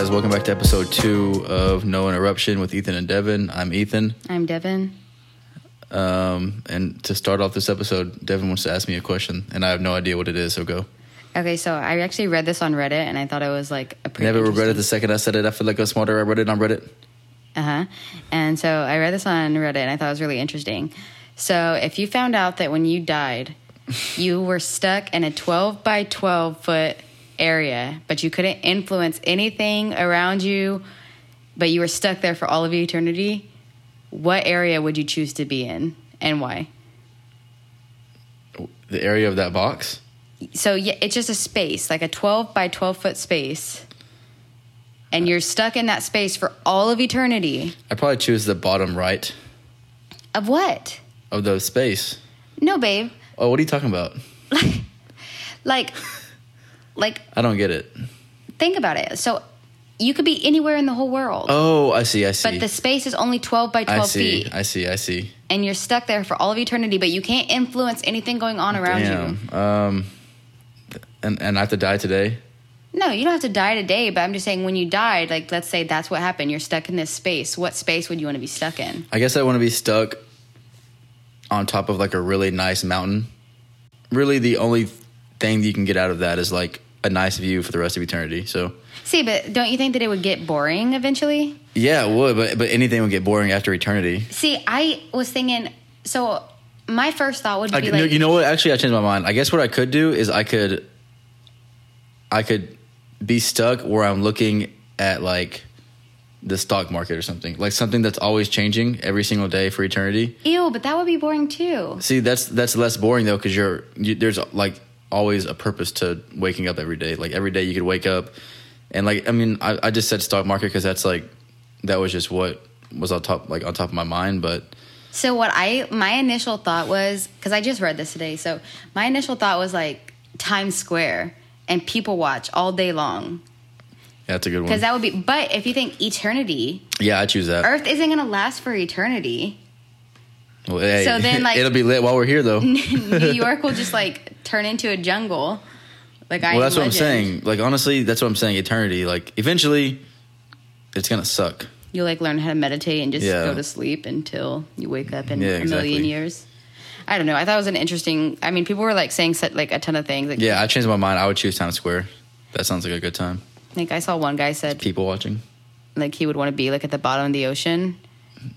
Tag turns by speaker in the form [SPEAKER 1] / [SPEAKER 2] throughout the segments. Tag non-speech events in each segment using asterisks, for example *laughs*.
[SPEAKER 1] guys? Welcome back to episode two of No Interruption with Ethan and Devin. I'm Ethan.
[SPEAKER 2] I'm Devin.
[SPEAKER 1] Um, and to start off this episode, Devin wants to ask me a question, and I have no idea what it is, so go.
[SPEAKER 2] Okay, so I actually read this on Reddit, and I thought it was like a pretty.
[SPEAKER 1] Never regretted the second I said it. I feel like I was smarter. I read it on Reddit.
[SPEAKER 2] Uh huh. And so I read this on Reddit, and I thought it was really interesting. So if you found out that when you died, *laughs* you were stuck in a 12 by 12 foot area, but you couldn't influence anything around you, but you were stuck there for all of eternity, what area would you choose to be in and why?
[SPEAKER 1] The area of that box?
[SPEAKER 2] So yeah, it's just a space, like a 12 by 12 foot space. And you're stuck in that space for all of eternity.
[SPEAKER 1] I probably choose the bottom right
[SPEAKER 2] Of what?
[SPEAKER 1] of the space.
[SPEAKER 2] No, babe.
[SPEAKER 1] Oh, what are you talking about? *laughs*
[SPEAKER 2] Like, like
[SPEAKER 1] I don't get it.
[SPEAKER 2] think about it. So you could be anywhere in the whole world,
[SPEAKER 1] Oh, I see. I see.
[SPEAKER 2] but the space is only 12 by
[SPEAKER 1] I
[SPEAKER 2] 12
[SPEAKER 1] see.
[SPEAKER 2] feet.
[SPEAKER 1] I see. I see.
[SPEAKER 2] and you're stuck there for all of eternity, but you can't influence anything going on around you.
[SPEAKER 1] Damn. Um, and and I have to die today.
[SPEAKER 2] No, you don't have to die today, but I'm just saying when you died, like let's say that's what happened, you're stuck in this space. What space would you want to be stuck in?
[SPEAKER 1] I guess I want to be stuck on top of like a really nice mountain. Really, the only thing that you can get out of that is like a nice view for the rest of eternity. So,
[SPEAKER 2] See, but don't you think that it would get boring eventually?
[SPEAKER 1] yeah, it would, but but anything would get boring after eternity.
[SPEAKER 2] See, I was thinking so my first thought would be
[SPEAKER 1] you,
[SPEAKER 2] like
[SPEAKER 1] know, you know what? Actually, I changed my mind. I guess what I could do is I could, I could be stuck where I'm looking at like the stock market or something, like something that's always changing every single day for eternity.
[SPEAKER 2] Ew, but that would be boring too.
[SPEAKER 1] See, that's that's less boring though, because you're you, there's like always a purpose to waking up every day. Like every day you could wake up, and like I mean, I, I just said stock market because that's like that was just what was on top like on top of my mind. But
[SPEAKER 2] So what I my initial thought was because I just read this today. So my initial thought was like Times Square and people watch all day long
[SPEAKER 1] yeah, that's a good one.
[SPEAKER 2] because that would be. But if you think eternity,
[SPEAKER 1] yeah, I choose that.
[SPEAKER 2] Earth isn't going to last for eternity.
[SPEAKER 1] Well, hey,
[SPEAKER 2] So then, like-
[SPEAKER 1] it'll be lit while we're here though. *laughs*
[SPEAKER 2] New York will just like turn into a jungle. Like I
[SPEAKER 1] well, that's what I'm saying. Like honestly, that's what I'm saying. Eternity, like eventually, it's gonna suck.
[SPEAKER 2] You like learn how to meditate and just
[SPEAKER 1] Yeah.
[SPEAKER 2] go to sleep until you wake up in
[SPEAKER 1] Yeah,
[SPEAKER 2] a million years. I don't know. I thought it was an interesting. I mean, people were like saying set, like a ton of things. Like,
[SPEAKER 1] Yeah, I changed my mind. I would choose Times Square. That sounds like a good time.
[SPEAKER 2] like I saw one guy said
[SPEAKER 1] People watching.
[SPEAKER 2] like he would want to be like at the bottom of the ocean.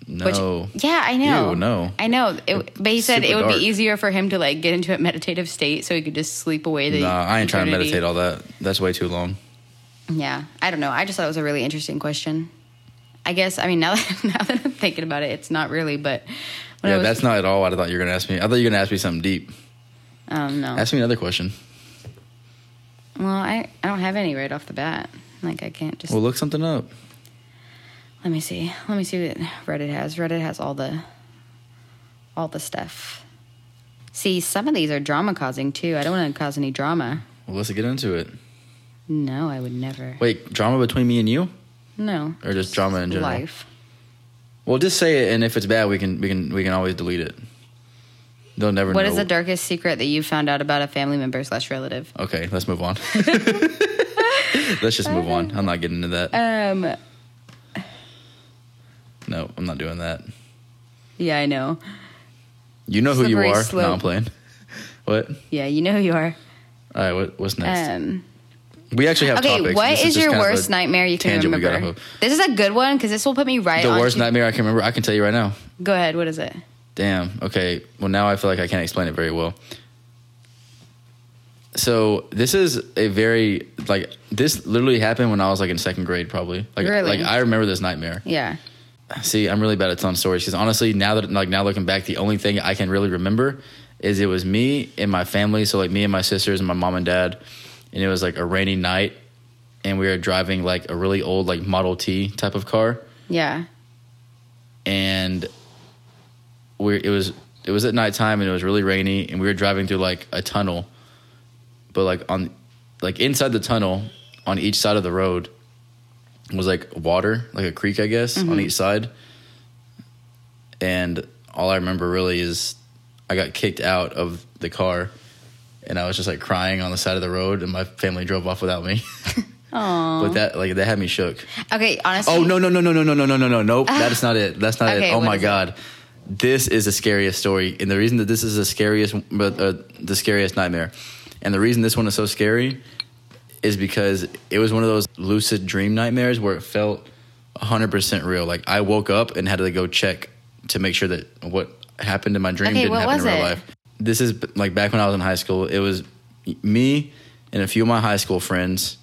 [SPEAKER 1] No.
[SPEAKER 2] Which, yeah, I know.
[SPEAKER 1] Ew, no.
[SPEAKER 2] I know. It, but he said it would
[SPEAKER 1] dark.
[SPEAKER 2] be easier for him to like get into a meditative state so he could just sleep away the.
[SPEAKER 1] Nah, I ain't trying to meditate all that. That's way too long.
[SPEAKER 2] Yeah, I don't know. I just thought it was a really interesting question. I guess I mean *laughs* now that now that I'm thinking about it, it's not really. But
[SPEAKER 1] yeah,
[SPEAKER 2] was,
[SPEAKER 1] that's not at all what I thought you were gonna ask me. I thought you were gonna ask me something deep.
[SPEAKER 2] um no.
[SPEAKER 1] Ask me another question.
[SPEAKER 2] well, I I don't have any right off the bat. Like I can't just.
[SPEAKER 1] Well, look something up.
[SPEAKER 2] Let me see. Let me see what Reddit has. Reddit has all the all the stuff. See, some of these are drama causing too. I don't want to cause any drama.
[SPEAKER 1] Well, let's get into it.
[SPEAKER 2] No, I would never.
[SPEAKER 1] Wait, drama between me and you,
[SPEAKER 2] No.
[SPEAKER 1] or just drama in general?
[SPEAKER 2] Life.
[SPEAKER 1] Well, just say it, and if it's bad, we can we can we can always delete it. They'll never
[SPEAKER 2] What
[SPEAKER 1] know.
[SPEAKER 2] is the darkest secret that you found out about a family member slash relative?
[SPEAKER 1] Okay, let's move on. *laughs* *laughs* let's just move on. *laughs* I'm not getting into that.
[SPEAKER 2] Um.
[SPEAKER 1] No, I'm not doing that.
[SPEAKER 2] Yeah, I know.
[SPEAKER 1] You know who you are. No. I'm playing. What?
[SPEAKER 2] Yeah, you know who you are.
[SPEAKER 1] All right, what, what's next?
[SPEAKER 2] Um.
[SPEAKER 1] we actually have
[SPEAKER 2] Okay,
[SPEAKER 1] topics.
[SPEAKER 2] what is
[SPEAKER 1] just
[SPEAKER 2] your worst nightmare you can
[SPEAKER 1] tangent we got
[SPEAKER 2] remember? This is a good one because this will put me right
[SPEAKER 1] The worst nightmare I can remember. I can tell you right now.
[SPEAKER 2] Go ahead. What is it?
[SPEAKER 1] Damn. Okay. Well, now I feel like I can't explain it very well. So this is a very like this literally happened when I was like in second grade, probably. Like,
[SPEAKER 2] Really?
[SPEAKER 1] like I remember this nightmare.
[SPEAKER 2] Yeah.
[SPEAKER 1] See, I'm really bad at telling stories because honestly, now that like now looking back, the only thing I can really remember is it was me and my family. So like me and my sisters and my mom and dad, and it was like a rainy night, and we were driving like a really old like Model T type of car,
[SPEAKER 2] Yeah.
[SPEAKER 1] and we it was it was at nighttime and it was really rainy, and we were driving through like a tunnel, but like on like inside the tunnel on each side of the road was like water, like a creek, I guess, on each side. And all I remember really is I got kicked out of the car and I was just like crying on the side of the road and my family drove off without me. But that like that had me shook.
[SPEAKER 2] Okay, honestly.
[SPEAKER 1] Oh no no no no no no no no no no nope. That is not it. That's not
[SPEAKER 2] Okay,
[SPEAKER 1] it. Oh my
[SPEAKER 2] is it?
[SPEAKER 1] god. This is the scariest story, and the reason that this is the scariest, but uh, the scariest nightmare, and the reason this one is so scary, is because it was one of those lucid dream nightmares where it felt 100% real. Like I woke up and had to go check to make sure that what happened in my dream
[SPEAKER 2] Okay,
[SPEAKER 1] didn't happen in real
[SPEAKER 2] it?
[SPEAKER 1] life. This is like back when I was in high school. It was me and a few of my high school friends,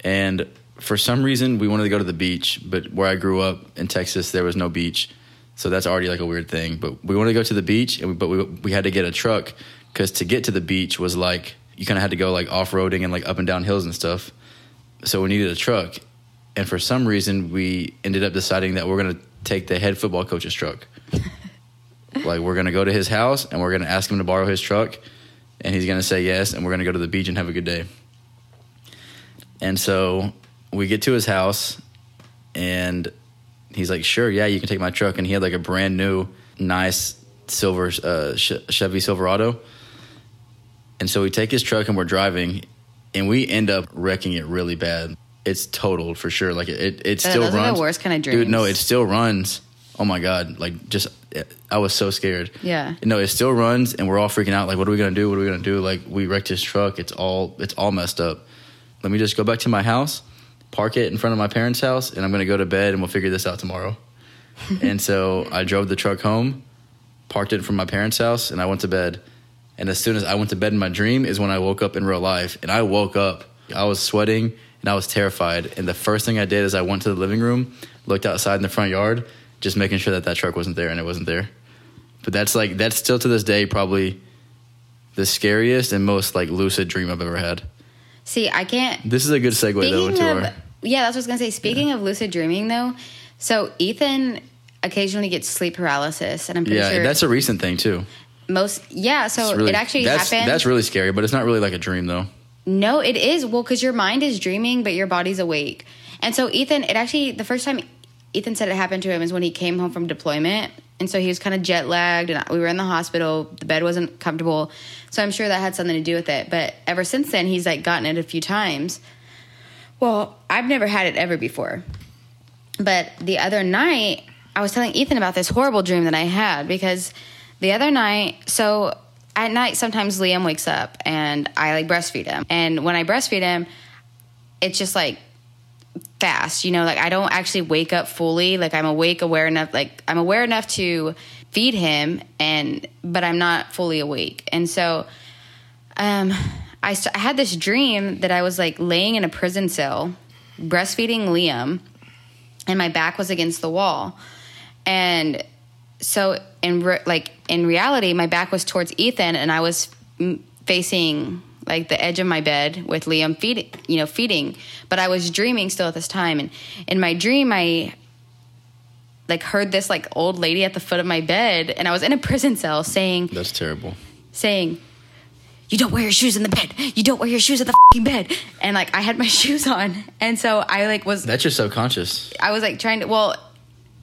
[SPEAKER 1] and for some reason we wanted to go to the beach. But where I grew up in Texas, there was no beach, so that's already like a weird thing. But we wanted to go to the beach, we, but we we had to get a truck because to get to the beach was like you kind of had to go like off roading and like up and down hills and stuff. So we needed a truck, and for some reason we ended up deciding that we're gonna take the head football coach's truck. *laughs* like we're gonna go to his house and we're gonna ask him to borrow his truck, and he's gonna say yes, and we're gonna go to the beach and have a good day. And so we get to his house, and he's like, "Sure, yeah, you can take my truck." And he had like a brand new, nice silver uh, Chevy Silverado. And so we take his truck and we're driving, and we end up wrecking it really bad. It's totaled for sure. Like it, it, it still
[SPEAKER 2] are the worst kind of
[SPEAKER 1] Dude, no, it still runs. Oh my god! Like just, eh, I was so scared.
[SPEAKER 2] Yeah.
[SPEAKER 1] No, it still runs, and we're all freaking out. Like, what are we gonna do? What are we gonna do? Like, we wrecked his truck. It's all, it's all messed up. Let me just go back to my house, park it in front of my parents' house, and I'm gonna go to bed, and we'll figure this out tomorrow. *laughs* and so I drove the truck home, parked it from my parents' house, and I went to bed. And as soon as I went to bed in my dream is when I woke up in real life. And I woke up, I was sweating and I was terrified. And the first thing I did is I went to the living room, looked outside in the front yard, just making sure that that truck wasn't there and it wasn't there. But that's like, that's still to this day probably the scariest and most like lucid dream I've ever had.
[SPEAKER 2] See, I can't.
[SPEAKER 1] This is a good segue though into
[SPEAKER 2] of,
[SPEAKER 1] our.
[SPEAKER 2] yeah, that's what I was gonna say. Speaking of lucid dreaming, though, so Ethan occasionally gets sleep paralysis, and I'm pretty
[SPEAKER 1] Yeah,
[SPEAKER 2] sure
[SPEAKER 1] that's a recent thing too.
[SPEAKER 2] Most. Yeah, so
[SPEAKER 1] really-
[SPEAKER 2] it actually
[SPEAKER 1] that's,
[SPEAKER 2] happened.
[SPEAKER 1] That's really scary, but it's not really like a dream though.
[SPEAKER 2] No, it is. Well, because your mind is dreaming, but your body's awake. And so, Ethan, it actually, the first time Ethan said it happened to him is when he came home from deployment. And so he was kind of jet lagged, and we were in the hospital. The bed wasn't comfortable. So I'm sure that had something to do with it. But ever since then, he's like gotten it a few times. Well, I've never had it ever before. But the other night, I was telling Ethan about this horrible dream that I had because the other night, so at night, sometimes Liam wakes up and I like breastfeed him. And when I breastfeed him, it's just like fast, you know, like I don't actually wake up fully. Like I'm awake, aware enough, like I'm aware enough to feed him, and but I'm not fully awake. And so, um, I, st- I had this dream that I was like laying in a prison cell, breastfeeding Liam, and my back was against the wall, and so in re- like in reality, my back was towards Ethan, and I was mm, facing like the edge of my bed with Liam feeding, you know, feeding. But I was dreaming still at this time, and in my dream, I like heard this like old lady at the foot of my bed, and I was in a *laughs* prison cell saying,
[SPEAKER 1] That's terrible.
[SPEAKER 2] saying, "You don't wear your shoes in the bed. You don't wear your shoes at the fucking bed." And like I had my *laughs* shoes on, and so I like was
[SPEAKER 1] That's your subconscious.
[SPEAKER 2] I was like trying to well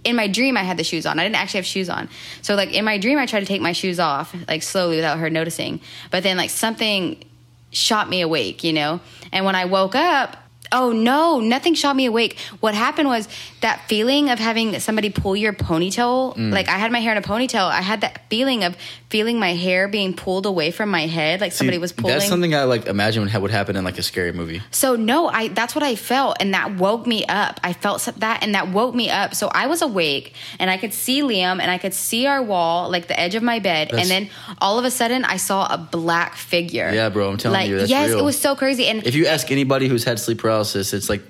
[SPEAKER 2] in my dream I had the shoes on. I didn't actually have shoes on. So like in my dream I tried to take my shoes off like slowly without her noticing. But then like something shot me awake, you know? And when I woke up, oh no, nothing shot me awake. What happened was that feeling of having somebody pull your ponytail.
[SPEAKER 1] Mm.
[SPEAKER 2] Like I had my hair in a ponytail. I had that feeling of feeling my hair being pulled away from my head like somebody was pulling
[SPEAKER 1] That's something I like imagine would would happen in like a scary movie.
[SPEAKER 2] so no, I that's what I felt, and that woke me up. I felt that, and that woke me up. So I was awake, and I could see Liam, and I could see our wall, like the edge of my bed,
[SPEAKER 1] That's-
[SPEAKER 2] and then all of a sudden, I saw a black figure.
[SPEAKER 1] Yeah, bro, I'm telling
[SPEAKER 2] like,
[SPEAKER 1] you, that's
[SPEAKER 2] yes,
[SPEAKER 1] real.
[SPEAKER 2] it was so crazy, and
[SPEAKER 1] If you ask anybody who's had sleep paralysis, it's like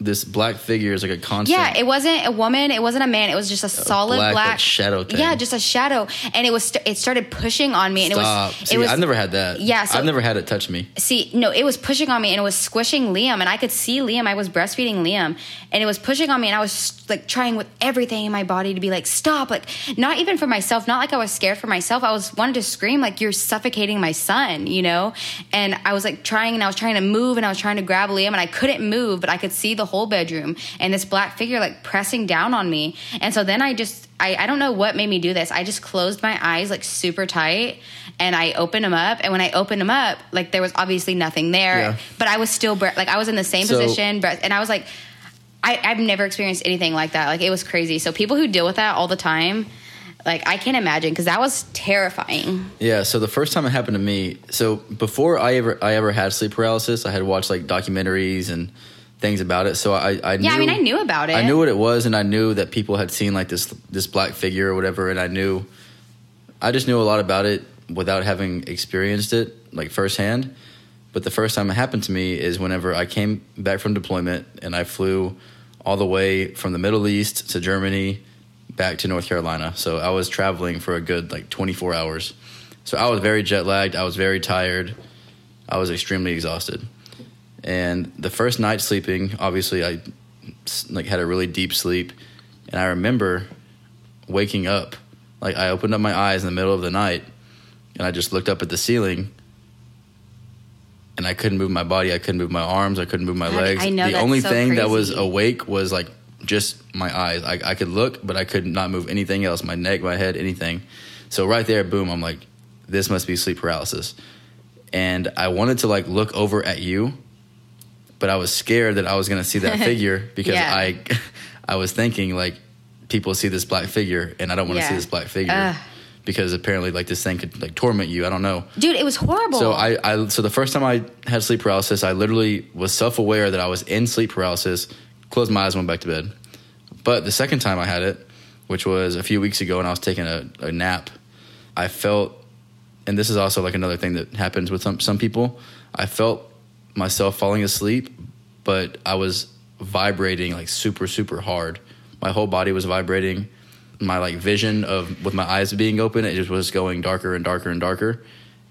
[SPEAKER 1] this black figure is like a constant.
[SPEAKER 2] Yeah, it wasn't a woman. It wasn't a man. It was just a solid
[SPEAKER 1] black,
[SPEAKER 2] black,
[SPEAKER 1] like, shadow thing.
[SPEAKER 2] Yeah, just a shadow, and it was. St- it started pushing on me, and
[SPEAKER 1] Stop.
[SPEAKER 2] it was.
[SPEAKER 1] See,
[SPEAKER 2] it was.
[SPEAKER 1] I've never had that.
[SPEAKER 2] Yeah, so-
[SPEAKER 1] I've never had it touch me.
[SPEAKER 2] See, no, it was pushing on me and it was squishing Liam, and I could see Liam. I was breastfeeding Liam, and it was pushing on me, and I was like trying with everything in my body to be like, stop, like not even for myself, not like I was scared for myself. I was wanted to scream like you're suffocating my son, you know. And I was like trying, and I was trying to move, and I was trying to grab Liam, and I couldn't move, but I could see the whole bedroom and this black figure like pressing down on me. And so then I just, I, I don't know what made me do this. I just closed my eyes like super tight and I opened them up. And when I opened them up, like there was obviously nothing there,
[SPEAKER 1] Yeah.
[SPEAKER 2] but I was still, bre- like I was in the same
[SPEAKER 1] So-
[SPEAKER 2] position. Breath, and I was like, I, I've never experienced anything like that. Like it was crazy. So people who deal with that all the time, like I can't imagine because that was terrifying.
[SPEAKER 1] Yeah, so the first time it happened to me, so before I ever I ever had sleep paralysis, I had watched like documentaries and things about it. So I, I
[SPEAKER 2] Yeah, I
[SPEAKER 1] knew,
[SPEAKER 2] mean, I knew about it.
[SPEAKER 1] I knew what it was, and I knew that people had seen like this this black figure or whatever, and I knew, I just knew a lot about it without having experienced it like firsthand. But the first time it happened to me is whenever I came back from deployment and I flew all the way from the Middle East to Germany back to North Carolina. So I was traveling for a good like 24 hours. So I was very jet lagged. I was very tired. I was extremely exhausted. And the first night sleeping, obviously, I like had a really deep sleep, and I remember waking up. Like I opened up my eyes in the middle of the night, and I just looked up at the ceiling, and I couldn't move my body. I couldn't move my arms. I couldn't move my legs.
[SPEAKER 2] I know
[SPEAKER 1] the only
[SPEAKER 2] so
[SPEAKER 1] thing that was awake was like just my eyes. I, I could look, but I could not move anything else. My neck, my head, anything. So right there, boom! I'm like, this must be sleep paralysis. And I wanted to like look over at you, but I was scared that I was going to see that *laughs* figure because
[SPEAKER 2] Yeah.
[SPEAKER 1] I, *laughs* I was thinking like, people see this black figure, and I don't want to
[SPEAKER 2] Yeah.
[SPEAKER 1] see this black figure
[SPEAKER 2] Ugh.
[SPEAKER 1] because apparently like this thing could like torment you. I don't know.
[SPEAKER 2] Dude, it was horrible.
[SPEAKER 1] So I, I so the first time I had sleep paralysis, I literally was self aware that I was in sleep paralysis, closed my eyes, went back to bed. But the second time I had it, which was a few weeks ago, and I was taking a, a nap, I felt, and this is also like another thing that happens with some some people. I felt myself falling asleep, but I was vibrating like super super hard. My whole body was vibrating. My like vision of with my eyes being open, it just was going darker and darker and darker.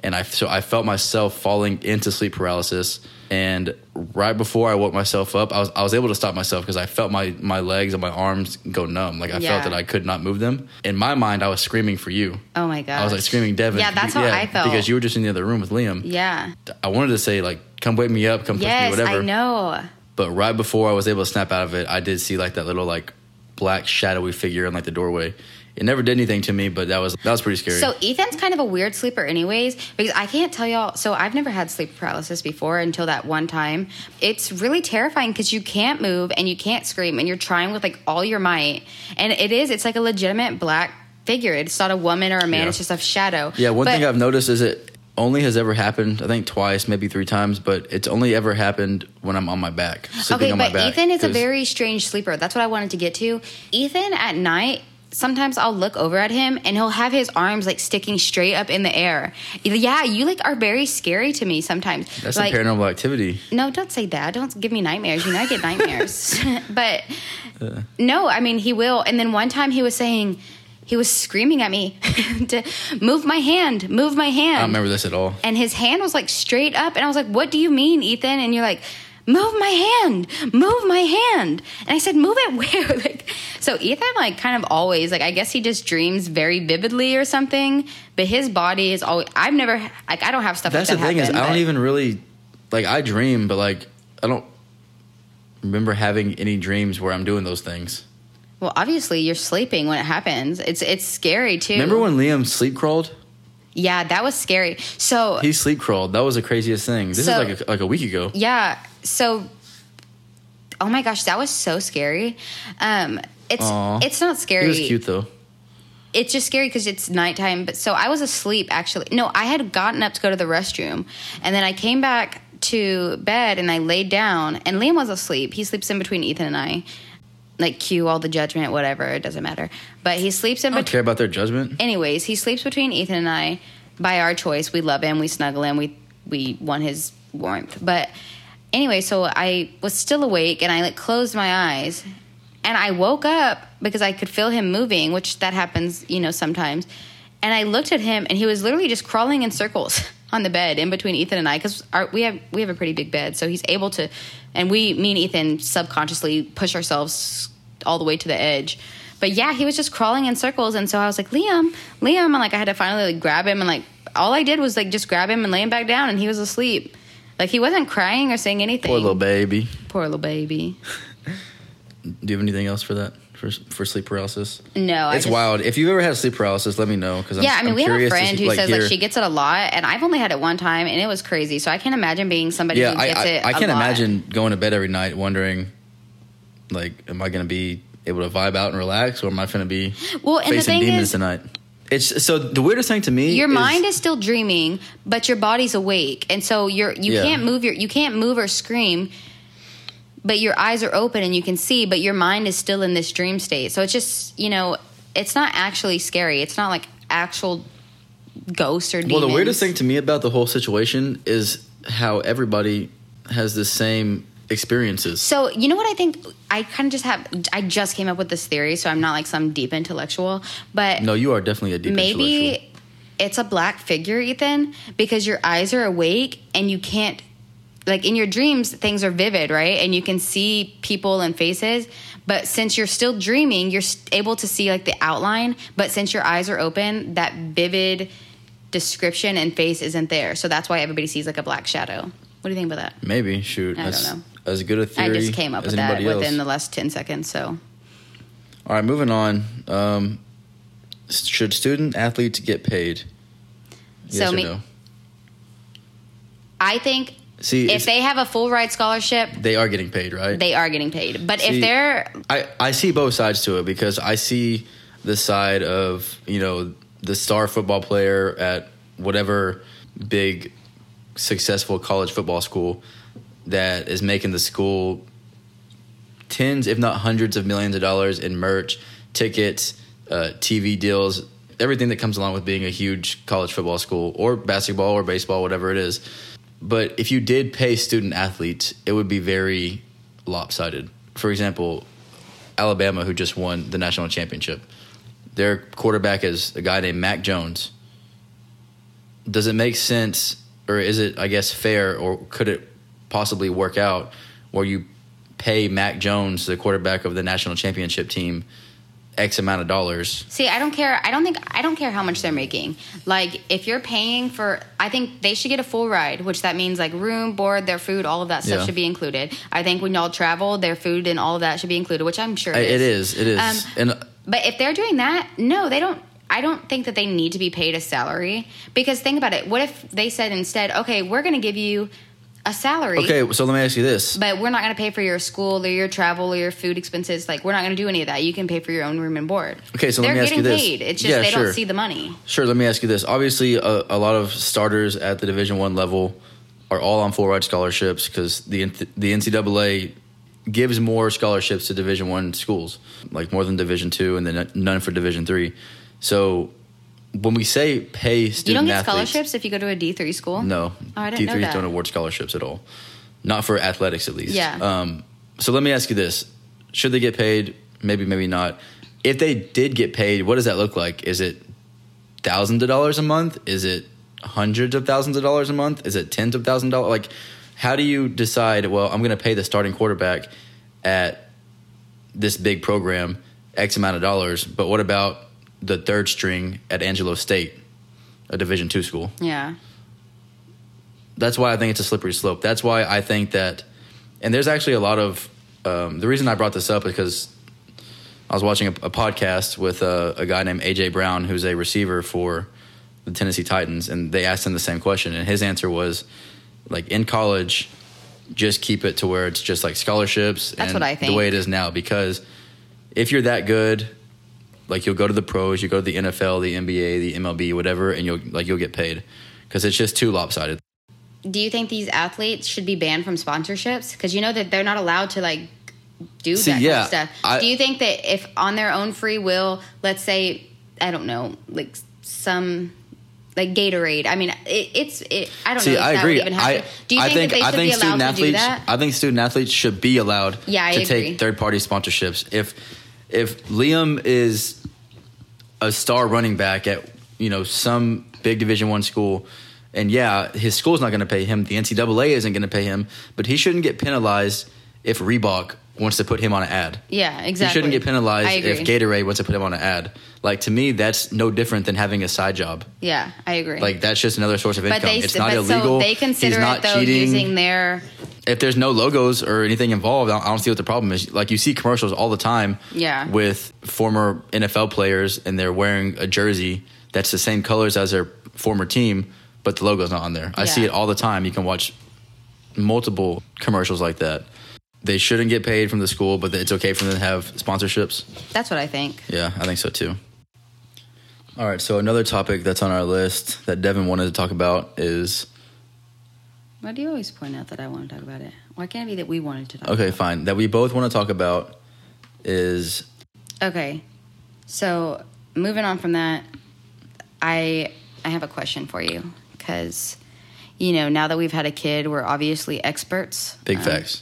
[SPEAKER 1] And I so I felt myself falling into sleep paralysis. And right before I woke myself up, I was I was able to stop myself because I felt my my legs and my arms go numb. Like I
[SPEAKER 2] Yeah.
[SPEAKER 1] felt that I could not move them. In my mind, I was screaming for you.
[SPEAKER 2] oh my god.
[SPEAKER 1] I was like screaming, Devin.
[SPEAKER 2] Yeah, that's how I felt.
[SPEAKER 1] Because you were just in the other room with Liam.
[SPEAKER 2] Yeah.
[SPEAKER 1] I wanted to say like, come wake me up, come touch me, whatever.
[SPEAKER 2] I know.
[SPEAKER 1] But right before I was able to snap out of it, I did see like that little like black shadowy figure in like the doorway. It never did anything to me, but that was that was pretty scary.
[SPEAKER 2] So Ethan's kind of a weird sleeper, anyways, because I can't tell y'all. So I've never had sleep paralysis before until that one time. It's really terrifying because you can't move and you can't scream, and you're trying with like all your might. And it is, it's like a legitimate black figure. It's not a woman or a man.
[SPEAKER 1] Yeah.
[SPEAKER 2] It's just a shadow.
[SPEAKER 1] yeah, one
[SPEAKER 2] But-
[SPEAKER 1] thing I've noticed is it only has ever happened. I think twice, maybe three times, but it's only ever happened when I'm on my back, sleeping
[SPEAKER 2] Okay,
[SPEAKER 1] on my
[SPEAKER 2] but
[SPEAKER 1] back.
[SPEAKER 2] Ethan is a very strange sleeper. That's what I wanted to get to. Ethan at night, sometimes I'll look over at him and he'll have his arms like sticking straight up in the air. Yeah, you like are very scary to me sometimes.
[SPEAKER 1] that's
[SPEAKER 2] like,
[SPEAKER 1] a paranormal activity.
[SPEAKER 2] no, don't say that. Don't give me nightmares. You know I get nightmares. *laughs* *laughs* but uh. no, I mean he will. And then one time he was saying he was screaming at me *laughs* to move my hand, move my hand.
[SPEAKER 1] I don't remember this at all.
[SPEAKER 2] and his hand was like straight up and i was like what do you mean ethan and you're like move my hand move my hand and i said move it *laughs* where like so ethan like kind of always like i guess he just dreams very vividly or something but his body is always i've never like i don't have stuff
[SPEAKER 1] That's
[SPEAKER 2] like
[SPEAKER 1] the
[SPEAKER 2] that
[SPEAKER 1] thing is, I don't even really like. I dream, but like I don't remember having any dreams where I'm doing those things.
[SPEAKER 2] Well obviously you're sleeping when it happens it's it's scary too
[SPEAKER 1] Remember when Liam sleep crawled?
[SPEAKER 2] yeah that was scary so
[SPEAKER 1] He sleep crawled. That was the craziest thing. This
[SPEAKER 2] So-
[SPEAKER 1] is like a, like a week ago.
[SPEAKER 2] Yeah. So, oh my gosh, that was so scary. Um, it's
[SPEAKER 1] Aw.
[SPEAKER 2] it's not scary.
[SPEAKER 1] He was cute though.
[SPEAKER 2] It's just scary because it's nighttime. But so I was asleep actually. No, I had gotten up to go to the restroom, and then I came back to bed and I laid down, and Liam was asleep. He sleeps in between Ethan and I. Like cue all the judgment, whatever. It doesn't matter. But he sleeps in
[SPEAKER 1] I don't
[SPEAKER 2] between
[SPEAKER 1] care about their judgment.
[SPEAKER 2] anyways, he sleeps between Ethan and I by our choice. We love him. We snuggle him. We we want his warmth. But anyway, so I was still awake and I like closed my eyes and I woke up because I could feel him moving, which that happens, you know, sometimes. And I looked at him and he was literally just crawling in circles *laughs* on the bed in between Ethan and I because we have we have a pretty big bed, so he's able to. And we, me and Ethan, subconsciously push ourselves all the way to the edge. But yeah, he was just crawling in circles, and so I was like, Liam, Liam, and like I had to finally like grab him, and like all I did was like just grab him and lay him back down, and he was asleep. Like he wasn't crying or saying anything.
[SPEAKER 1] Poor little baby.
[SPEAKER 2] Poor little baby. *laughs*
[SPEAKER 1] Do you have anything else for that for for sleep paralysis?
[SPEAKER 2] No, I
[SPEAKER 1] it's
[SPEAKER 2] just-
[SPEAKER 1] wild. If you've ever had sleep paralysis, let me know because
[SPEAKER 2] Yeah, I mean,
[SPEAKER 1] I'm
[SPEAKER 2] we have a friend who
[SPEAKER 1] like,
[SPEAKER 2] says
[SPEAKER 1] hear-
[SPEAKER 2] that she gets it a lot, and I've only had it one time, and it was crazy. So I can't imagine being somebody
[SPEAKER 1] Yeah,
[SPEAKER 2] who gets
[SPEAKER 1] I,
[SPEAKER 2] it.
[SPEAKER 1] I can't
[SPEAKER 2] lot.
[SPEAKER 1] imagine going to bed every night wondering, like, am I going to be able to vibe out and relax, or am I going to be
[SPEAKER 2] Well, and the
[SPEAKER 1] facing
[SPEAKER 2] thing
[SPEAKER 1] demons
[SPEAKER 2] is,
[SPEAKER 1] tonight? It's so the weirdest thing to me.
[SPEAKER 2] your
[SPEAKER 1] is,
[SPEAKER 2] mind is still dreaming, but your body's awake, and so you're you
[SPEAKER 1] Yeah.
[SPEAKER 2] can't move your you can't move or scream, but your eyes are open and you can see, but your mind is still in this dream state. So it's just you know, it's not actually scary. It's not like actual ghosts or demons.
[SPEAKER 1] Well, the weirdest thing to me about the whole situation is how everybody has the same experiences.
[SPEAKER 2] So you know what I think? I kind of just have. I just came up with this theory, so I'm not like some deep intellectual, but
[SPEAKER 1] No, you are definitely a deep intellectual.
[SPEAKER 2] maybe it's a black figure, Ethan, because your eyes are awake and you can't. Like in your dreams, things are vivid, right? And you can see people and faces. But since you're still dreaming, you're able to see like the outline. But since your eyes are open, that vivid description and face isn't there. So that's why everybody sees like a black shadow. What do you think about that?
[SPEAKER 1] Maybe shoot.
[SPEAKER 2] I
[SPEAKER 1] that's
[SPEAKER 2] don't know.
[SPEAKER 1] as good a theory.
[SPEAKER 2] I just came up with that
[SPEAKER 1] else.
[SPEAKER 2] within the last 10 seconds. So
[SPEAKER 1] All right, moving on. Um, should student athletes get paid? Yes
[SPEAKER 2] So
[SPEAKER 1] or
[SPEAKER 2] me-
[SPEAKER 1] no?
[SPEAKER 2] I think
[SPEAKER 1] See,
[SPEAKER 2] if they have a full ride scholarship,
[SPEAKER 1] they are getting paid, right?
[SPEAKER 2] they are getting paid. But
[SPEAKER 1] See,
[SPEAKER 2] if they're
[SPEAKER 1] I, I see both sides to it because I see the side of, you know, the star football player at whatever big successful college football school that is making the school tens, if not hundreds of millions of dollars in merch, tickets, uh, TV deals, everything that comes along with being a huge college football school or basketball or baseball, whatever it is. But if you did pay student athletes, it would be very lopsided. For example, Alabama, who just won the national championship, their quarterback is a guy named Mac Jones. Does it make sense, or is it, I guess, fair, or could it possibly work out where you pay Mac Jones, the quarterback of the national championship team, X amount of dollars?
[SPEAKER 2] see, I don't care. I don't think I don't care how much they're making. Like if you're paying for, I think they should get a full ride, which that means like room, board, their food, all of that stuff
[SPEAKER 1] Yeah.
[SPEAKER 2] should be included. I think when y'all travel, their food and all of that should be included, which I'm sure it
[SPEAKER 1] It
[SPEAKER 2] is.
[SPEAKER 1] is. It is.
[SPEAKER 2] Um,
[SPEAKER 1] and
[SPEAKER 2] But if they're doing that, no, they don't. I don't think that they need to be paid a salary because think about it. What if they said instead, okay, we're going to give you a salary,
[SPEAKER 1] okay, so let me ask you this.
[SPEAKER 2] but we're not going to pay for your school or your travel or your food expenses. Like we're not going to do any of that. You can pay for your own room and board.
[SPEAKER 1] Okay, so let
[SPEAKER 2] they're
[SPEAKER 1] me ask
[SPEAKER 2] getting
[SPEAKER 1] you this.
[SPEAKER 2] paid. It's just
[SPEAKER 1] Yeah,
[SPEAKER 2] they
[SPEAKER 1] sure.
[SPEAKER 2] don't see the money.
[SPEAKER 1] Sure. Let me ask you this. Obviously, a, a lot of starters at the Division One level are all on full ride scholarships because the the NCAA gives more scholarships to Division One schools, like more than Division Two, and then none for Division Three. So when we say pay student
[SPEAKER 2] You don't get
[SPEAKER 1] athletes,
[SPEAKER 2] scholarships if you go to a D three school.
[SPEAKER 1] no,
[SPEAKER 2] Oh, didn't
[SPEAKER 1] D3s don't award scholarships at all. Not for athletics, at least.
[SPEAKER 2] Yeah.
[SPEAKER 1] Um, so let me ask you this: Should they get paid? Maybe, maybe not. If they did get paid, what does that look like? Is it thousands of dollars a month? Is it hundreds of thousands of dollars a month? Is it tens of thousands of dollars? Like, how do you decide? Well, I'm going to pay the starting quarterback at this big program X amount of dollars, but what about the third string at Angelo State, a Division two school?
[SPEAKER 2] Yeah.
[SPEAKER 1] that's why I think it's a slippery slope. That's why I think that, and there's actually a lot of um, the reason I brought this up is because I was watching a, a podcast with a, a guy named AJ Brown, who's a receiver for the Tennessee Titans, and they asked him the same question, and his answer was like in college, just keep it to where it's just like scholarships
[SPEAKER 2] That's
[SPEAKER 1] and
[SPEAKER 2] what I think.
[SPEAKER 1] the way it is now because if you're that good like you'll go to the pros, you go to the NFL, the NBA, the MLB, whatever, and you'll like you'll get paid because it's just too lopsided.
[SPEAKER 2] Do you think these athletes should be banned from sponsorships? Because you know that they're not allowed to like do
[SPEAKER 1] See,
[SPEAKER 2] that kind of stuff.
[SPEAKER 1] I-
[SPEAKER 2] do you think that if on their own free will, let's say, I don't know, like some like Gatorade. I mean, it, it's it. I don't
[SPEAKER 1] See,
[SPEAKER 2] know. If
[SPEAKER 1] I agree.
[SPEAKER 2] Even
[SPEAKER 1] I,
[SPEAKER 2] do you
[SPEAKER 1] I
[SPEAKER 2] think,
[SPEAKER 1] think
[SPEAKER 2] that
[SPEAKER 1] I
[SPEAKER 2] they should
[SPEAKER 1] think
[SPEAKER 2] be
[SPEAKER 1] student
[SPEAKER 2] allowed to do
[SPEAKER 1] athletes.
[SPEAKER 2] that?
[SPEAKER 1] I think student athletes should be allowed
[SPEAKER 2] Yeah, I
[SPEAKER 1] to
[SPEAKER 2] agree.
[SPEAKER 1] take third party sponsorships. If if Liam is a star running back at you know some big Division One school, and yeah, his school's not going to pay him. The NCAA isn't going to pay him, but he shouldn't get penalized if Reebok wants to put him on an ad.
[SPEAKER 2] Yeah, exactly.
[SPEAKER 1] He shouldn't get penalized if Gatorade wants to put him on an ad. Like to me, that's no different than having a side job.
[SPEAKER 2] yeah, I agree.
[SPEAKER 1] Like that's just another source of income.
[SPEAKER 2] they,
[SPEAKER 1] it's not illegal.
[SPEAKER 2] So they consider
[SPEAKER 1] He's not
[SPEAKER 2] it though
[SPEAKER 1] cheating.
[SPEAKER 2] using their
[SPEAKER 1] if there's no logos or anything involved, I don't- I don't see what the problem is. Like you see commercials all the time,
[SPEAKER 2] Yeah.
[SPEAKER 1] with former NFL players and they're wearing a jersey that's the same colors as their former team, but the logo's not on there. I see it all the time. You can watch multiple commercials like that. They shouldn't get paid from the school, but it's okay for them to have sponsorships.
[SPEAKER 2] That's what I think.
[SPEAKER 1] Yeah, I think so too. All right, so another topic that's on our list that Devin wanted to talk about is
[SPEAKER 2] Why do you always point out that I want to talk about it? Why can't it be that we wanted to talk?
[SPEAKER 1] okay, fine. That we both want to talk about is?
[SPEAKER 2] Okay, so moving on from that, I I have a question for you because you know now that we've had a kid, we're obviously experts.
[SPEAKER 1] big
[SPEAKER 2] Um,
[SPEAKER 1] facts.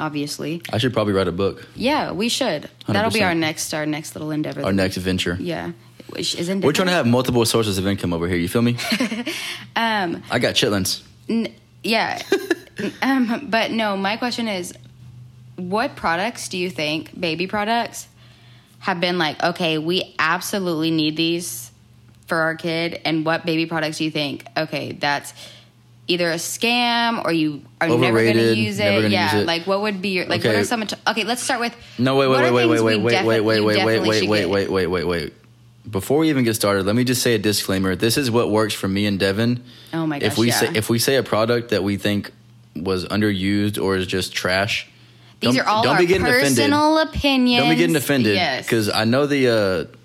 [SPEAKER 2] Obviously,
[SPEAKER 1] I should probably write a book.
[SPEAKER 2] yeah, we should. That'll be our next our next little endeavor.
[SPEAKER 1] Our next venture.
[SPEAKER 2] yeah, which isn't.
[SPEAKER 1] We're trying to have multiple sources of income over here. You feel me? *laughs*
[SPEAKER 2] um
[SPEAKER 1] I got chitlins.
[SPEAKER 2] N- yeah. *laughs* um, but no, my question is what products do you think, baby products, have been like, okay, we absolutely need these for our kid? And what baby products do you think, okay, that's either a scam or you are never going to use it? yeah.
[SPEAKER 1] use it.
[SPEAKER 2] Like, what would be your, like,
[SPEAKER 1] Okay.
[SPEAKER 2] what are some, okay, let's start with.
[SPEAKER 1] No, wait, wait, wait, wait, wait, wait, wait, wait, wait, wait, wait, wait, wait, wait, wait, wait. Before we even get started, let me just say a disclaimer. This is what works for me and Devin.
[SPEAKER 2] Oh my gosh!
[SPEAKER 1] If we
[SPEAKER 2] yeah.
[SPEAKER 1] say if we say a product that we think was underused or is just trash,
[SPEAKER 2] These
[SPEAKER 1] don't-
[SPEAKER 2] are all
[SPEAKER 1] don't
[SPEAKER 2] our
[SPEAKER 1] be getting offended.
[SPEAKER 2] personal opinions.
[SPEAKER 1] Don't be getting offended
[SPEAKER 2] Yes.
[SPEAKER 1] because I know the. Uh,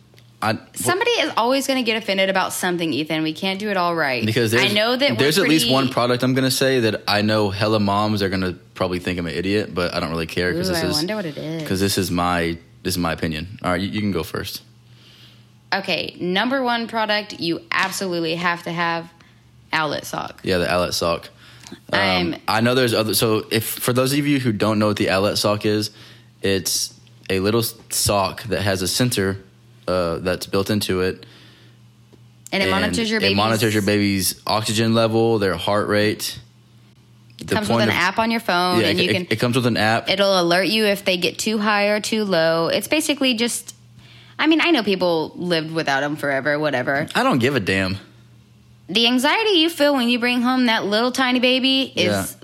[SPEAKER 1] I
[SPEAKER 2] Somebody is always going to get offended about something, Ethan. We can't do it all right.
[SPEAKER 1] because
[SPEAKER 2] I know that we're
[SPEAKER 1] there's at least one product I'm gonna say that I know hella moms are gonna probably think I'm an idiot, but I don't really care because this
[SPEAKER 2] I
[SPEAKER 1] is
[SPEAKER 2] wonder what it is.
[SPEAKER 1] because this is my this is my opinion. All right, you, you can go first.
[SPEAKER 2] Okay, number one product you absolutely have to have Owlet sock.
[SPEAKER 1] Yeah, the Owlet sock. Um, I know there's other. So if for those of you who don't know what the Owlet sock is, it's a little sock that has a sensor uh, that's built into it.
[SPEAKER 2] And it monitors your
[SPEAKER 1] It
[SPEAKER 2] baby's
[SPEAKER 1] monitors your baby's oxygen level, their heart rate. The
[SPEAKER 2] comes with an
[SPEAKER 1] of-
[SPEAKER 2] app on your phone
[SPEAKER 1] Yeah,
[SPEAKER 2] and
[SPEAKER 1] it,
[SPEAKER 2] you can
[SPEAKER 1] it comes with an app.
[SPEAKER 2] it'll alert you if they get too high or too low. It's basically just I mean, I know people lived without them forever, whatever.
[SPEAKER 1] I don't give a damn.
[SPEAKER 2] The anxiety you feel when you bring home that little tiny baby is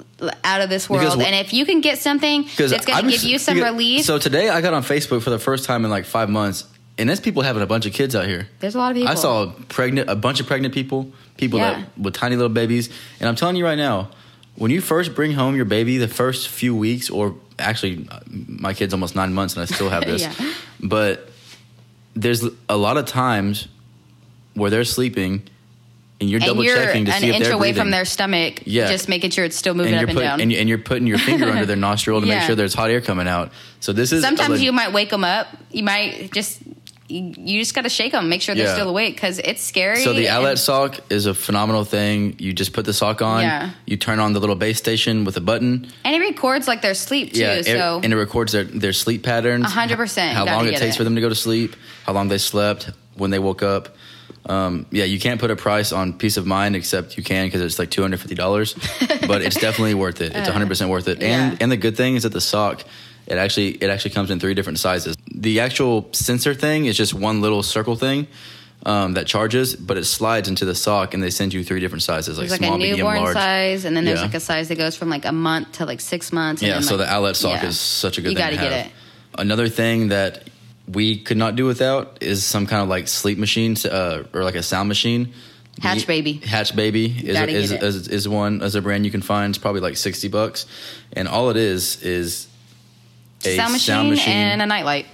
[SPEAKER 2] out of this world.
[SPEAKER 1] wh-
[SPEAKER 2] and if you can get something that's going to give you some
[SPEAKER 1] because-
[SPEAKER 2] relief,
[SPEAKER 1] So today I got on Facebook for the first time in like five months, and there's people having a bunch of kids out here.
[SPEAKER 2] there's a lot of people.
[SPEAKER 1] I saw pregnant, a bunch of pregnant people, people
[SPEAKER 2] Yeah.
[SPEAKER 1] that with tiny little babies, and I'm telling you right now, when you first bring home your baby, the first few weeks, or actually, uh, my kid's almost nine months and I still have *laughs* this,
[SPEAKER 2] Yeah.
[SPEAKER 1] but there's a lot of times where they're sleeping, and you're
[SPEAKER 2] and
[SPEAKER 1] double
[SPEAKER 2] you're
[SPEAKER 1] checking to
[SPEAKER 2] an
[SPEAKER 1] see if
[SPEAKER 2] inch
[SPEAKER 1] they're
[SPEAKER 2] away
[SPEAKER 1] breathing.
[SPEAKER 2] from their stomach,
[SPEAKER 1] Yeah.
[SPEAKER 2] just making sure it's still moving
[SPEAKER 1] and
[SPEAKER 2] up
[SPEAKER 1] you're
[SPEAKER 2] and down.
[SPEAKER 1] and, and you're putting your *laughs* finger under their nostril to make sure there's hot air coming out. So this is
[SPEAKER 2] Sometimes
[SPEAKER 1] leg-
[SPEAKER 2] you might wake them up. You might just you just got to shake them, make sure they're
[SPEAKER 1] Yeah.
[SPEAKER 2] still awake because it's scary.
[SPEAKER 1] So the
[SPEAKER 2] and-
[SPEAKER 1] Owlet sock is a phenomenal thing. You just put the sock on.
[SPEAKER 2] Yeah.
[SPEAKER 1] You turn on the little base station with a button.
[SPEAKER 2] and it records like their sleep too.
[SPEAKER 1] yeah. it-
[SPEAKER 2] so
[SPEAKER 1] and it records their, their sleep patterns.
[SPEAKER 2] 100%,
[SPEAKER 1] How
[SPEAKER 2] gotta
[SPEAKER 1] long it
[SPEAKER 2] get
[SPEAKER 1] takes
[SPEAKER 2] it.
[SPEAKER 1] for them to go to sleep. How long they slept. When they woke up. Um, yeah, you can't put a price on peace of mind except you can because it's like two hundred fifty dollars, *laughs* but it's definitely worth it. It's one hundred percent worth it. And
[SPEAKER 2] yeah.
[SPEAKER 1] and the good thing is that the sock, it actually it actually comes in three different sizes. The actual sensor thing is just one little circle thing um, that charges, but it slides into the sock and they send you three different sizes like
[SPEAKER 2] like
[SPEAKER 1] small,
[SPEAKER 2] a
[SPEAKER 1] medium,
[SPEAKER 2] newborn
[SPEAKER 1] large.
[SPEAKER 2] size, and then there's
[SPEAKER 1] Yeah.
[SPEAKER 2] like a size that goes from like a month to like six months. and
[SPEAKER 1] Yeah, so
[SPEAKER 2] like-
[SPEAKER 1] the Owlet sock
[SPEAKER 2] yeah.
[SPEAKER 1] is such a good
[SPEAKER 2] You
[SPEAKER 1] thing
[SPEAKER 2] gotta
[SPEAKER 1] to
[SPEAKER 2] get
[SPEAKER 1] have.
[SPEAKER 2] it.
[SPEAKER 1] Another thing that we could not do without is some kind of like sleep machine uh, or like a sound machine.
[SPEAKER 2] Hatch Baby.
[SPEAKER 1] Hatch Baby is,
[SPEAKER 2] Gotta
[SPEAKER 1] is, is, is one as a brand you can find. It's probably like sixty bucks, and all it is is a
[SPEAKER 2] sound machine, and a nightlight.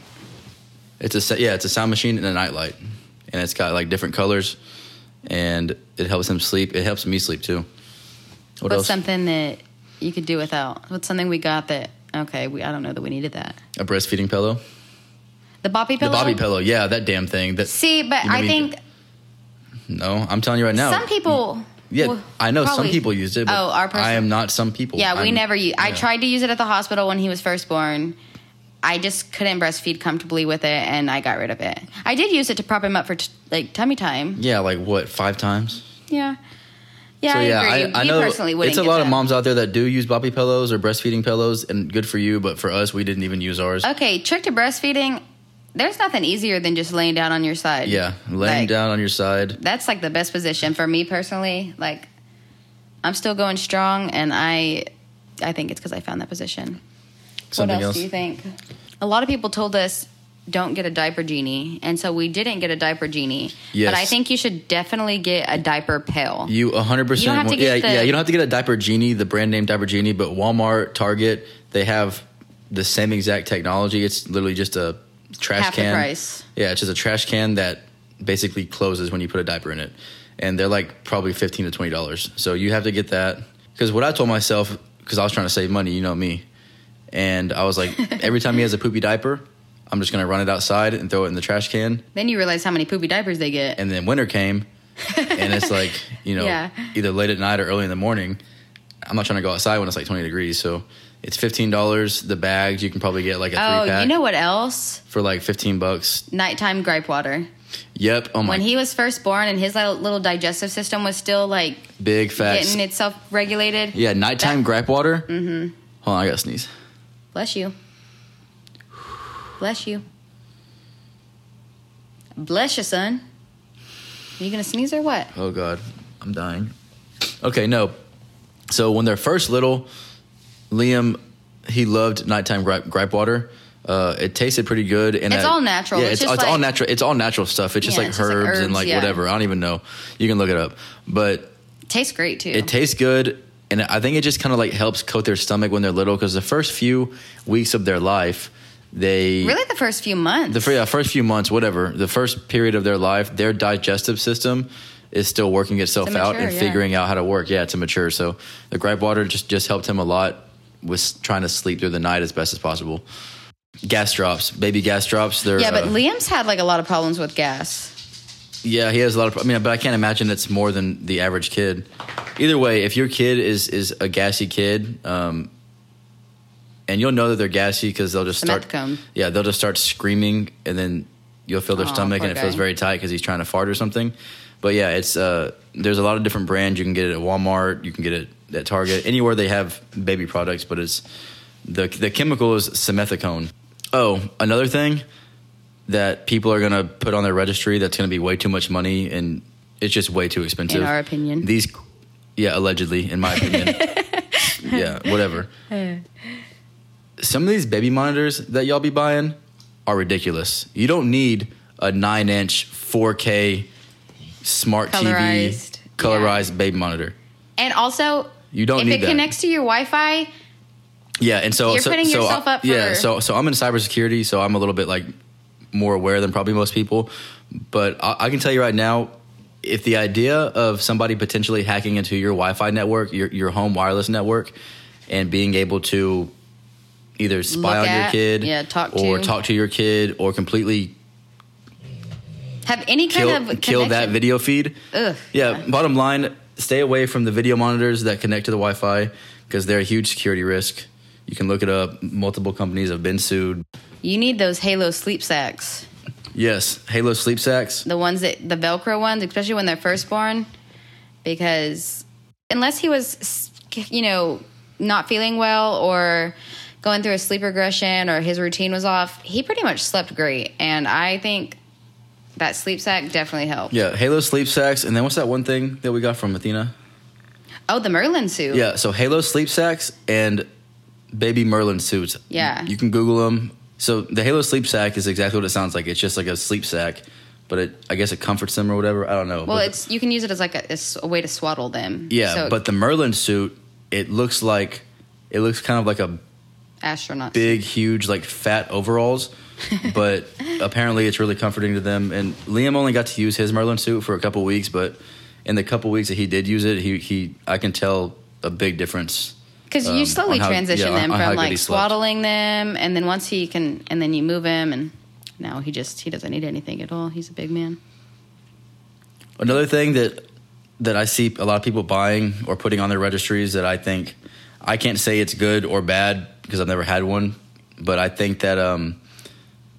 [SPEAKER 1] it's a yeah, it's a sound machine and a nightlight, and it's got like different colors, and it helps them sleep. It helps me sleep too. What
[SPEAKER 2] What's
[SPEAKER 1] else?
[SPEAKER 2] something that you could do without? What's something we got that? Okay, we I don't know that we needed that.
[SPEAKER 1] A breastfeeding pillow.
[SPEAKER 2] The Boppy pillow.
[SPEAKER 1] The boppy pillow. Yeah, that damn thing. That
[SPEAKER 2] See, but I think
[SPEAKER 1] no, I'm telling you right now.
[SPEAKER 2] some people.
[SPEAKER 1] Yeah,
[SPEAKER 2] well,
[SPEAKER 1] I know
[SPEAKER 2] probably-
[SPEAKER 1] some people used it. But
[SPEAKER 2] Oh, our person.
[SPEAKER 1] I am not some people.
[SPEAKER 2] Yeah, we
[SPEAKER 1] I'm-
[SPEAKER 2] never use. I
[SPEAKER 1] yeah.
[SPEAKER 2] tried to use it at the hospital when he was first born. I just couldn't breastfeed comfortably with it, and I got rid of it. I did use it to prop him up for t- like tummy time.
[SPEAKER 1] Yeah, like what? Five times.
[SPEAKER 2] Yeah, Yeah,
[SPEAKER 1] so
[SPEAKER 2] I
[SPEAKER 1] yeah,
[SPEAKER 2] agree.
[SPEAKER 1] I, I know
[SPEAKER 2] personally wouldn't
[SPEAKER 1] it's a lot of moms out there that do use boppy pillows or breastfeeding pillows, and good for you. But for us, we didn't even use ours.
[SPEAKER 2] Okay, trick to breastfeeding. There's nothing easier than just laying down on your side.
[SPEAKER 1] Yeah, laying
[SPEAKER 2] Like,
[SPEAKER 1] down on your side.
[SPEAKER 2] That's like the best position for me personally. Like, I'm still going strong, and I, I think it's because I found that position.
[SPEAKER 1] Something
[SPEAKER 2] what else,
[SPEAKER 1] else.
[SPEAKER 2] do you think? A lot of people told us don't get a diaper genie, and so we didn't get a diaper genie.
[SPEAKER 1] Yes.
[SPEAKER 2] But I think you should definitely get a diaper pail.
[SPEAKER 1] You 100 percent. Yeah,
[SPEAKER 2] the-
[SPEAKER 1] yeah. You don't have to get a diaper genie, the brand name diaper genie, but Walmart, Target, they have the same exact technology. It's literally just a trash
[SPEAKER 2] Half the
[SPEAKER 1] can.
[SPEAKER 2] price.
[SPEAKER 1] Yeah, it's just a trash can that basically closes when you put a diaper in it, and they're like probably 15 to 20 dollars. So you have to get that because what I told myself because I was trying to save money, you know me, and I was like, *laughs* every time he has a poopy diaper, I'm just gonna run it outside and throw it in the trash can.
[SPEAKER 2] Then you realize how many poopy diapers they get.
[SPEAKER 1] and then winter came and it's like *laughs* you know
[SPEAKER 2] Yeah.
[SPEAKER 1] either late at night or early in the morning i'm not trying to go outside when it's like 20 degrees so it's $15 the bags you can probably get like a
[SPEAKER 2] oh,
[SPEAKER 1] three pack Oh,
[SPEAKER 2] you know what else?
[SPEAKER 1] for like 15 bucks
[SPEAKER 2] Nighttime gripe water.
[SPEAKER 1] yep oh my
[SPEAKER 2] When he was first born and his little, digestive system was still like
[SPEAKER 1] big fat
[SPEAKER 2] getting itself regulated.
[SPEAKER 1] yeah nighttime gripe water mm-hmm hold on i gotta sneeze
[SPEAKER 2] Bless you. Bless you. Bless you, son. Are you gonna sneeze or what?
[SPEAKER 1] oh god i'm dying okay no so when they're first little liam he loved nighttime gripe, gripe water uh, it tasted pretty good, and
[SPEAKER 2] It's
[SPEAKER 1] that-
[SPEAKER 2] all natural.
[SPEAKER 1] Yeah,
[SPEAKER 2] It's
[SPEAKER 1] it's, it's all natural. It's all natural stuff. It's just
[SPEAKER 2] Yeah,
[SPEAKER 1] like
[SPEAKER 2] it's just
[SPEAKER 1] herbs, and like
[SPEAKER 2] yeah.
[SPEAKER 1] whatever. I don't even know. You can look it up, but
[SPEAKER 2] Tastes great too.
[SPEAKER 1] it tastes good, and I think it just kind of like helps coat their stomach when they're little because the first few weeks of their life, they
[SPEAKER 2] really the first few months.
[SPEAKER 1] the yeah, first few months, whatever, the first period of their life, their digestive system is still working itself out
[SPEAKER 2] mature,
[SPEAKER 1] and
[SPEAKER 2] yeah.
[SPEAKER 1] figuring out how to work. Yeah, to mature. So the gripe water just just helped him a lot with trying to sleep through the night as best as possible. Gas drops, baby gas drops. They're
[SPEAKER 2] yeah, but
[SPEAKER 1] uh,
[SPEAKER 2] Liam's had like a lot of problems with gas.
[SPEAKER 1] yeah, he has a lot of. I mean, but I can't imagine it's more than the average kid. Either way, if your kid is is a gassy kid, um, and you'll know that they're gassy because they'll just start. Yeah, they'll just start screaming, and then you'll feel their stomach, and it feels very tight because he's trying to fart or something. But yeah, it's uh, there's a lot of different brands. You can get it at Walmart. You can get it at Target. Anywhere they have baby products, but it's the the chemical is simethicone. Oh, another thing that people are gonna put on their registry that's gonna be way too much money and it's just way too expensive.
[SPEAKER 2] In our opinion.
[SPEAKER 1] these, yeah, allegedly, in my opinion, *laughs* yeah, whatever. *laughs* Some of these baby monitors that y'all be buying are ridiculous. You don't need a nine inch 4K smart
[SPEAKER 2] Colorized,
[SPEAKER 1] TV colorized baby monitor.
[SPEAKER 2] And also,
[SPEAKER 1] You don't
[SPEAKER 2] if
[SPEAKER 1] need
[SPEAKER 2] it
[SPEAKER 1] that.
[SPEAKER 2] connects to your Wi-Fi,
[SPEAKER 1] Yeah, and so
[SPEAKER 2] You're
[SPEAKER 1] so,
[SPEAKER 2] putting
[SPEAKER 1] so
[SPEAKER 2] yourself
[SPEAKER 1] I-
[SPEAKER 2] up
[SPEAKER 1] Yeah, so so I'm in cybersecurity, so I'm a little bit like more aware than probably most people. But I, I can tell you right now, if the idea of somebody potentially hacking into your Wi-Fi network, your your home wireless network, and being able to either spy
[SPEAKER 2] Look
[SPEAKER 1] on your kid,
[SPEAKER 2] yeah, talk
[SPEAKER 1] or
[SPEAKER 2] to.
[SPEAKER 1] talk to your kid, or completely
[SPEAKER 2] have any kind
[SPEAKER 1] kill
[SPEAKER 2] of
[SPEAKER 1] kill that video feed.
[SPEAKER 2] Ugh.
[SPEAKER 1] Yeah, bottom line, stay away from the video monitors that connect to the Wi-Fi because they're a huge security risk. You can look it up. Multiple companies have been sued.
[SPEAKER 2] You need those Halo sleep sacks.
[SPEAKER 1] Yes, Halo sleep sacks.
[SPEAKER 2] The ones that the Velcro ones, especially when they're first born, because unless he was, you know, not feeling well or going through a sleep regression or his routine was off, he pretty much slept great. And I think that sleep sack definitely helped.
[SPEAKER 1] Yeah, Halo sleep sacks, and then what's that one thing that we got from Athena?
[SPEAKER 2] Oh, the Merlin suit.
[SPEAKER 1] Yeah, so Halo sleep sacks and baby Merlin suits.
[SPEAKER 2] Yeah.
[SPEAKER 1] you can Google them. So the Halo sleep sack is exactly what it sounds like. It's just like a sleep sack, but it I guess it comforts them or whatever. I don't know.
[SPEAKER 2] Well,
[SPEAKER 1] But-
[SPEAKER 2] it's you can use it as like a, as a way to swaddle them.
[SPEAKER 1] yeah,
[SPEAKER 2] So
[SPEAKER 1] but the Merlin suit, it looks like it looks kind of like a
[SPEAKER 2] astronaut.
[SPEAKER 1] big, huge, like fat overalls. *laughs* but apparently, it's really comforting to them. And Liam only got to use his Merlin suit for a couple weeks, but in the couple weeks that he did use it, he he I can tell a big difference.
[SPEAKER 2] Because
[SPEAKER 1] um,
[SPEAKER 2] you slowly
[SPEAKER 1] how-
[SPEAKER 2] transition
[SPEAKER 1] yeah,
[SPEAKER 2] them
[SPEAKER 1] on
[SPEAKER 2] from
[SPEAKER 1] he
[SPEAKER 2] like swaddling them, and then once he can, and then you move him, and now he just he doesn't need anything at all. He's a big man.
[SPEAKER 1] Another thing that that I see a lot of people buying or putting on their registries that I think I can't say it's good or bad because I've never had one, but I think that um,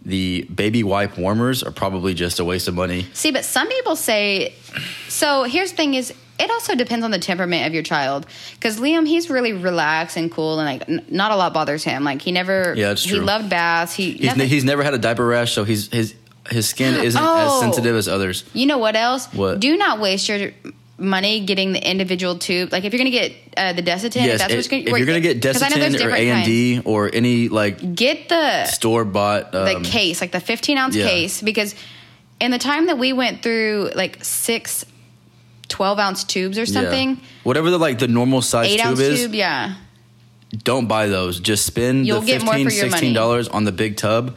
[SPEAKER 1] the baby wipe warmers are probably just a waste of money.
[SPEAKER 2] See, but some people say. So here's the thing: is it also depends on the temperament of your child. Because Liam, he's really relaxed and cool, and like n- not a lot bothers him. Like he never,
[SPEAKER 1] Yeah, it's
[SPEAKER 2] He loved baths. He,
[SPEAKER 1] He's,
[SPEAKER 2] nothing-
[SPEAKER 1] he's never had a diaper rash, so he's his his skin isn't *gasps*
[SPEAKER 2] Oh.
[SPEAKER 1] as sensitive as others.
[SPEAKER 2] You know what else?
[SPEAKER 1] What?
[SPEAKER 2] Do not waste your money getting the individual tube. Like if you're gonna get uh, the Desitin,
[SPEAKER 1] Yes,
[SPEAKER 2] that's
[SPEAKER 1] it-
[SPEAKER 2] what's gonna,
[SPEAKER 1] if you're gonna get
[SPEAKER 2] I
[SPEAKER 1] Desitin or A and. D or any like
[SPEAKER 2] get the
[SPEAKER 1] store bought,
[SPEAKER 2] the
[SPEAKER 1] um,
[SPEAKER 2] case, like the 15 ounce
[SPEAKER 1] yeah.
[SPEAKER 2] case, because in the time that we went through like six 12 ounce tubes or
[SPEAKER 1] yeah.
[SPEAKER 2] something,
[SPEAKER 1] whatever the like the normal size
[SPEAKER 2] eight
[SPEAKER 1] tube
[SPEAKER 2] ounce
[SPEAKER 1] is,
[SPEAKER 2] tube, yeah.
[SPEAKER 1] don't buy those. Just spend
[SPEAKER 2] You'll
[SPEAKER 1] the
[SPEAKER 2] get more
[SPEAKER 1] 15
[SPEAKER 2] for
[SPEAKER 1] 16 dollars on the big tub.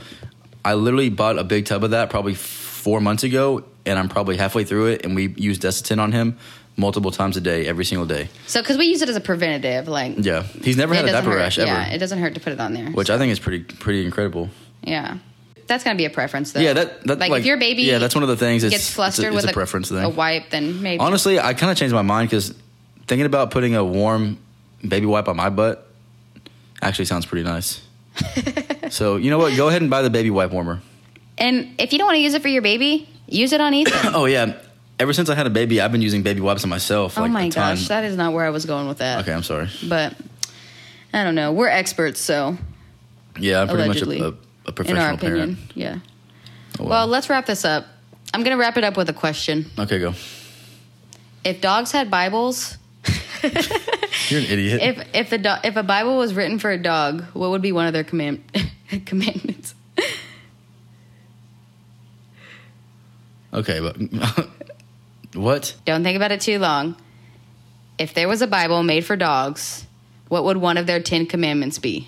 [SPEAKER 1] I literally bought a big tub of that probably four months ago, and I'm probably halfway through it. And we use Desitin on him multiple times a day, every single day.
[SPEAKER 2] So because we use it as a preventative, like
[SPEAKER 1] Yeah, he's never had a diaper
[SPEAKER 2] hurt.
[SPEAKER 1] rash ever,
[SPEAKER 2] Yeah, it doesn't hurt to put it on there.
[SPEAKER 1] which I think is pretty pretty incredible.
[SPEAKER 2] yeah, that's gonna be a preference though.
[SPEAKER 1] Yeah, that, that
[SPEAKER 2] like, if your baby
[SPEAKER 1] yeah, that's one of the things. It's,
[SPEAKER 2] gets flustered
[SPEAKER 1] it's a, it's
[SPEAKER 2] with
[SPEAKER 1] a preference thing.
[SPEAKER 2] a wipe, then maybe
[SPEAKER 1] Honestly, I kind of changed my mind because thinking about putting a warm baby wipe on my butt actually sounds pretty nice. *laughs* so you know what? Go ahead and buy the baby wipe warmer.
[SPEAKER 2] And if you don't want to use it for your baby, use it on Ethan. *coughs*
[SPEAKER 1] Oh yeah. Ever since I had a baby, I've been using baby wipes on myself.
[SPEAKER 2] oh my
[SPEAKER 1] a ton.
[SPEAKER 2] gosh, that is not where I was going with that.
[SPEAKER 1] Okay, I'm sorry.
[SPEAKER 2] But I don't know. We're experts, so
[SPEAKER 1] Yeah, I'm pretty
[SPEAKER 2] allegedly,
[SPEAKER 1] much a, a, a
[SPEAKER 2] in
[SPEAKER 1] professional
[SPEAKER 2] our opinion,
[SPEAKER 1] parent.
[SPEAKER 2] yeah.
[SPEAKER 1] Oh,
[SPEAKER 2] Well, let's wrap this up. I'm gonna wrap it up with a question.
[SPEAKER 1] okay, go.
[SPEAKER 2] If dogs had Bibles, *laughs*
[SPEAKER 1] You're an idiot. *laughs*
[SPEAKER 2] if if a do- if a Bible was written for a dog, what would be one of their command *laughs* commandments?
[SPEAKER 1] Okay, but *laughs* what?
[SPEAKER 2] Don't think about it too long. If there was a Bible made for dogs, what would one of their Ten Commandments be?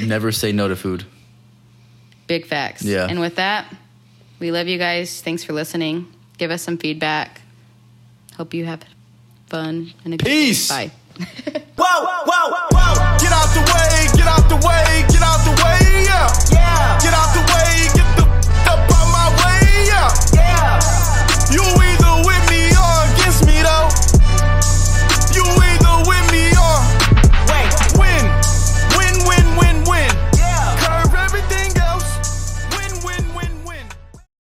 [SPEAKER 1] Never say no to food.
[SPEAKER 2] Big facts.
[SPEAKER 1] Yeah.
[SPEAKER 2] And with that, we love you guys. Thanks for listening. Give us some feedback. Hope you have fun and a good.
[SPEAKER 1] Peace.
[SPEAKER 2] Bye. *laughs*
[SPEAKER 3] Whoa, whoa, whoa. Get out the way, get out the way, get out the way.